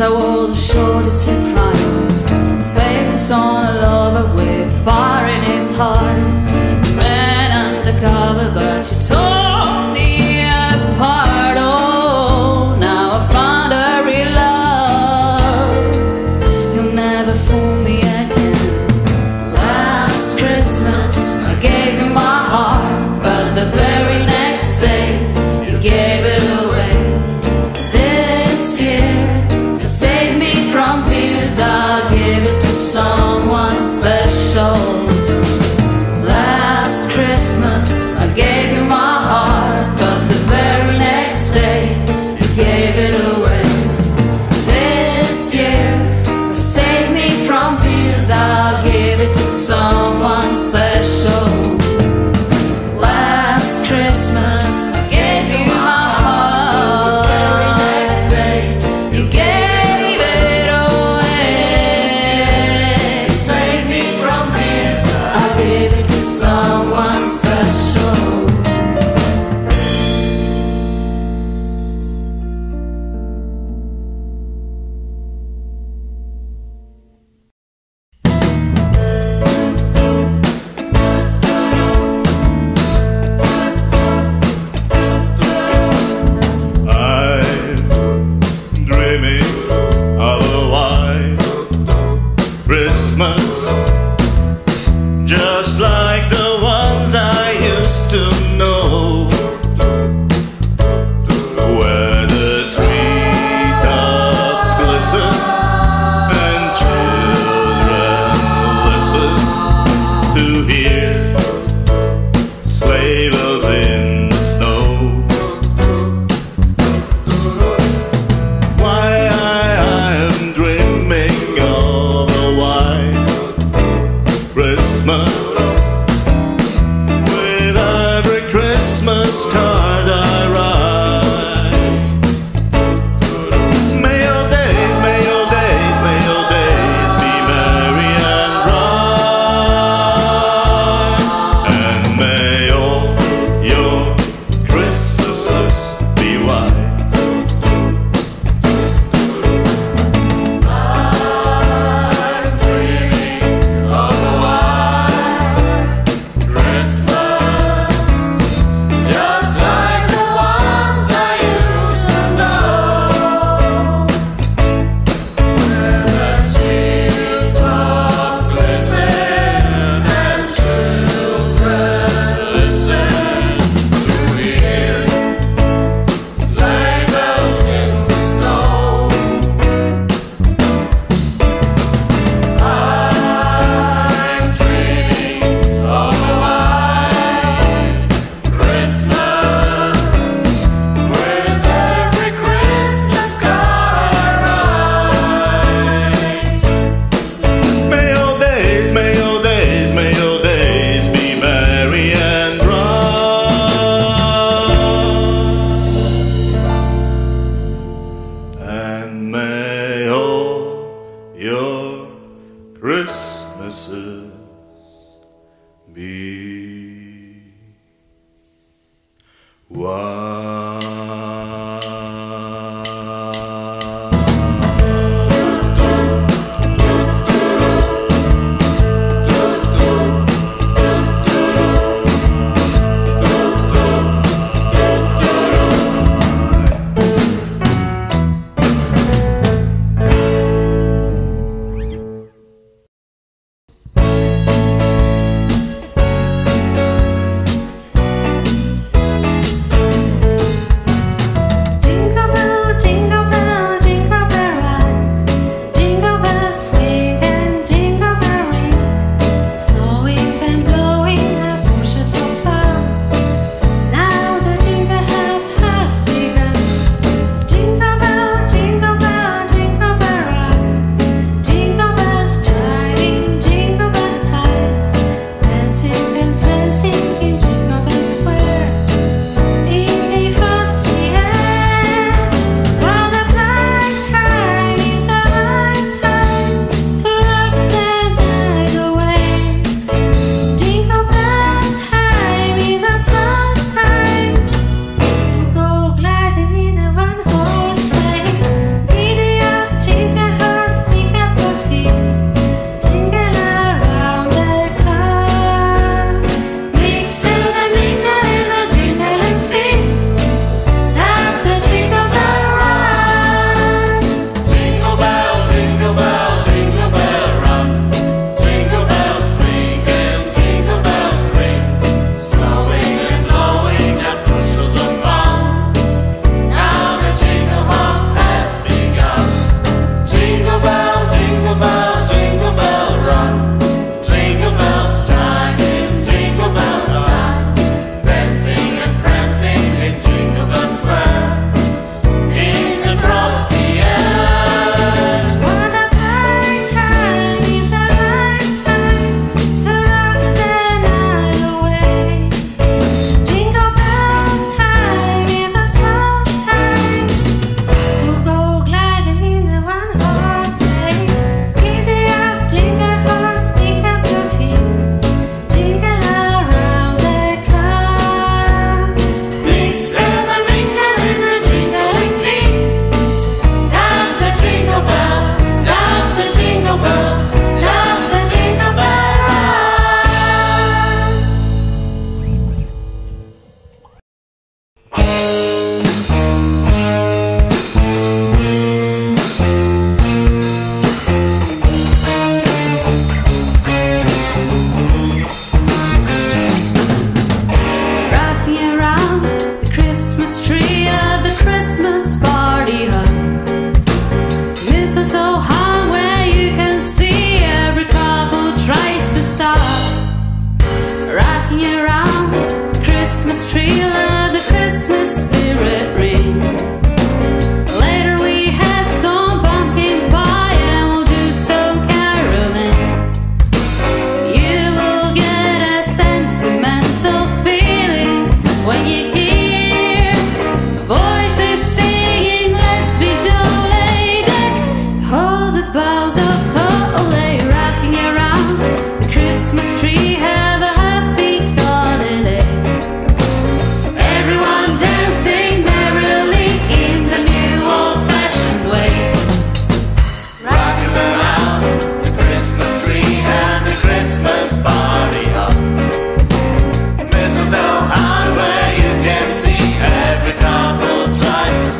I was a shoulder to cry on. Face on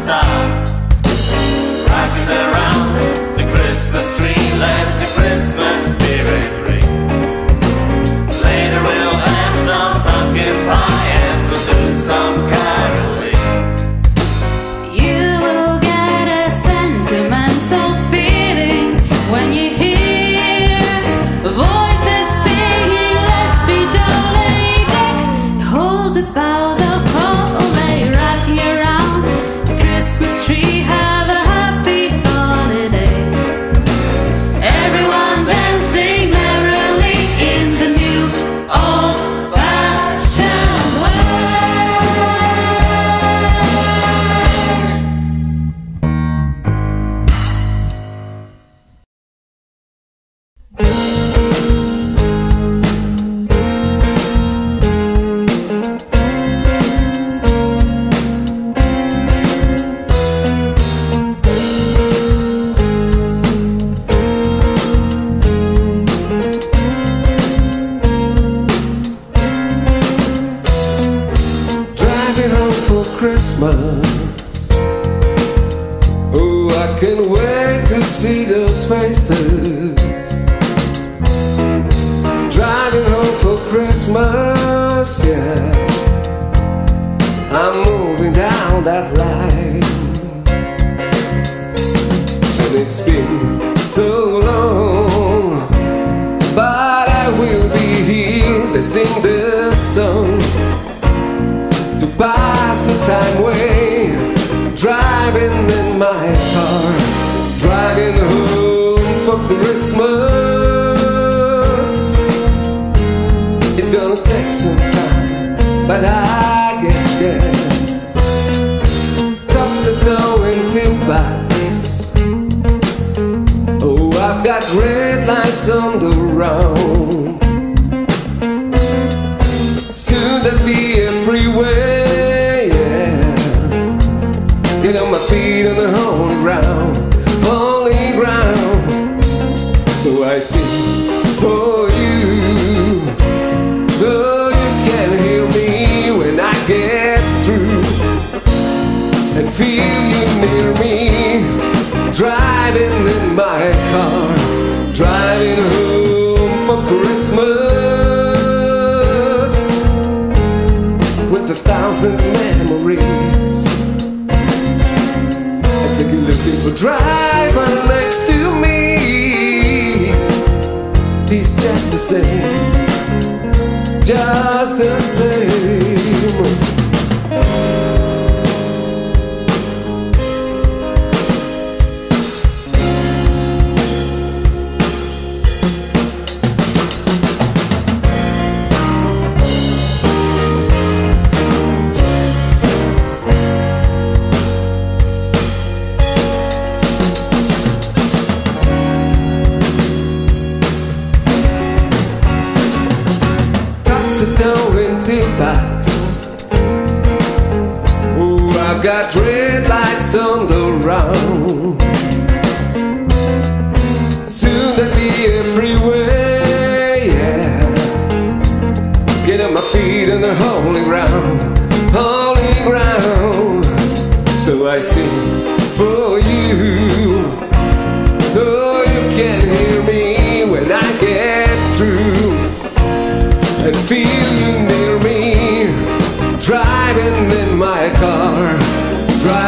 está. coração do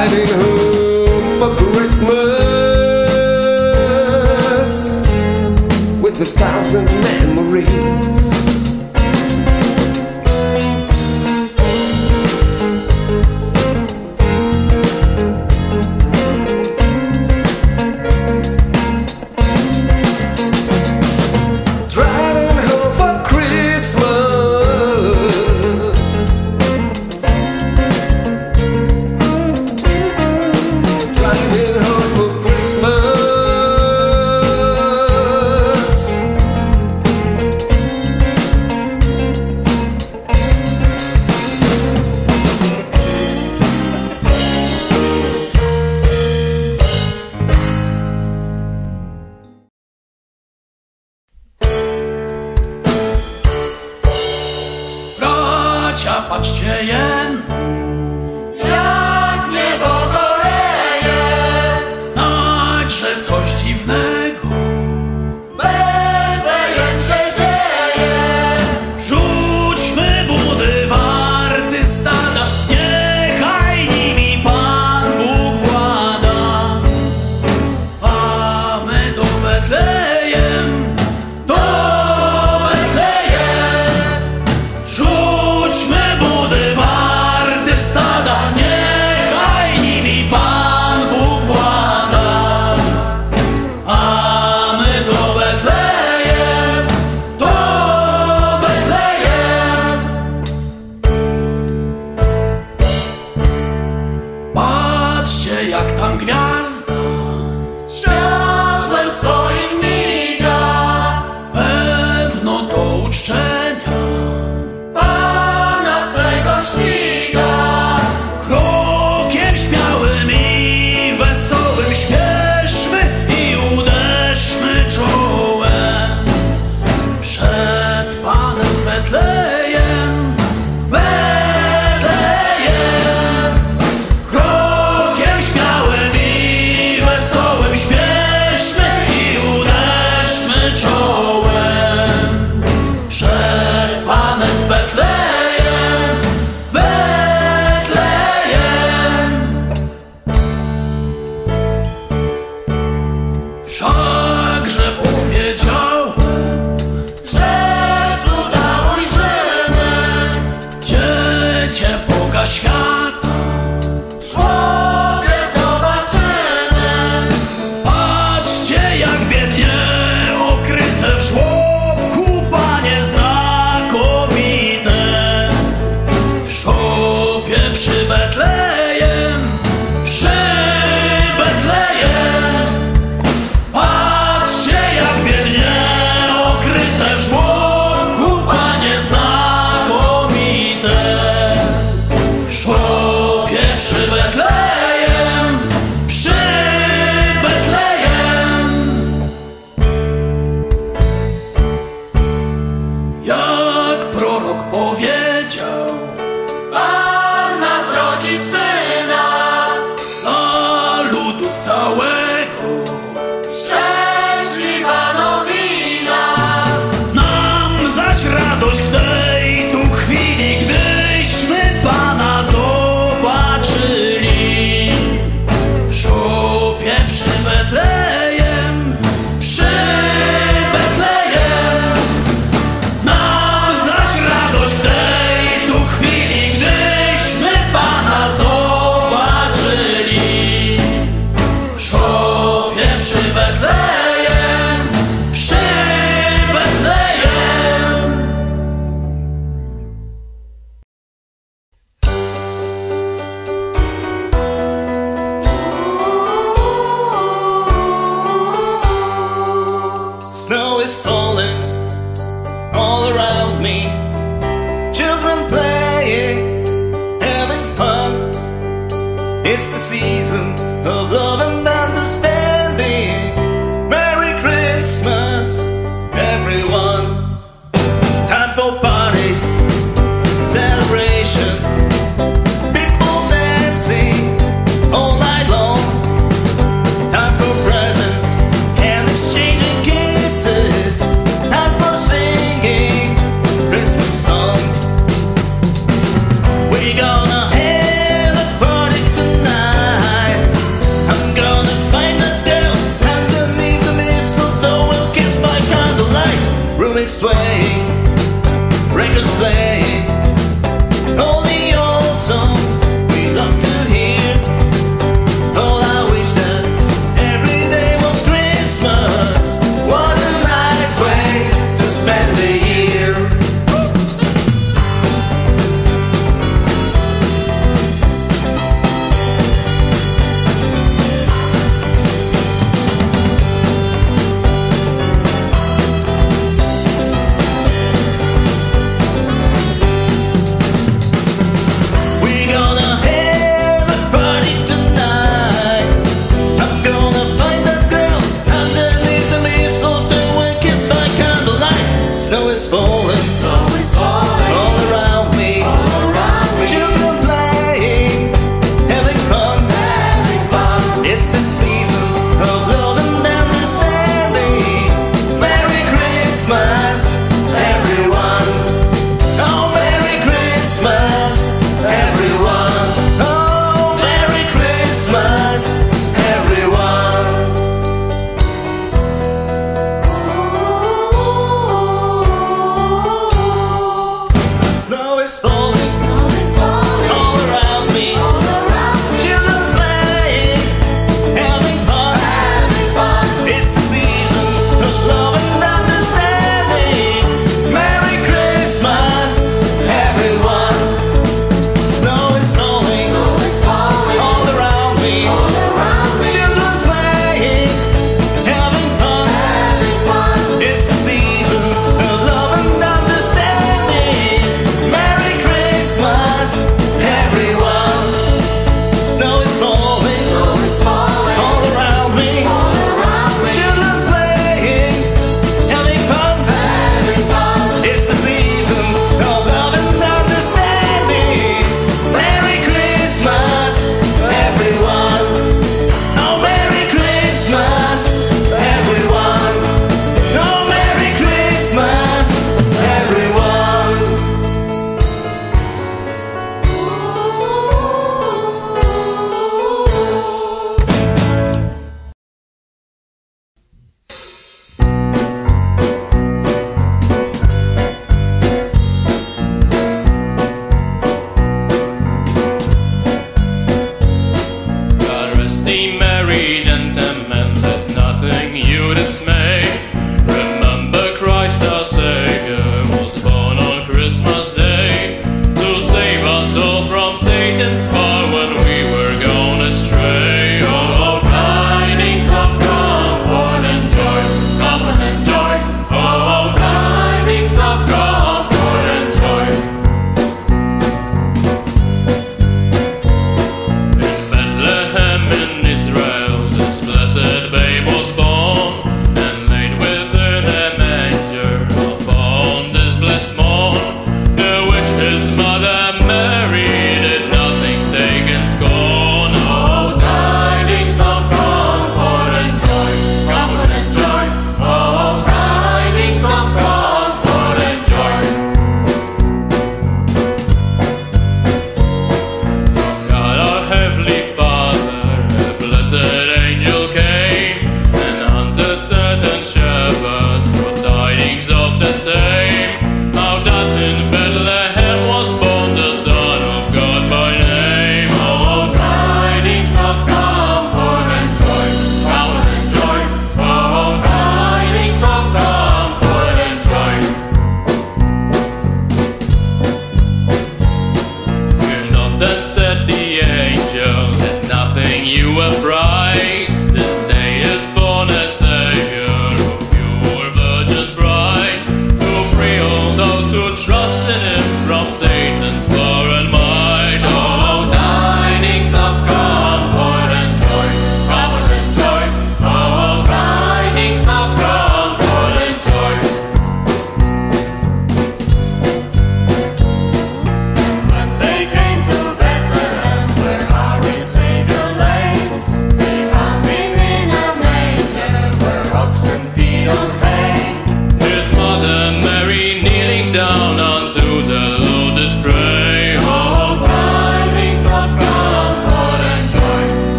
riding home for Christmas with a thousand memories. bracia, patrzcie jem.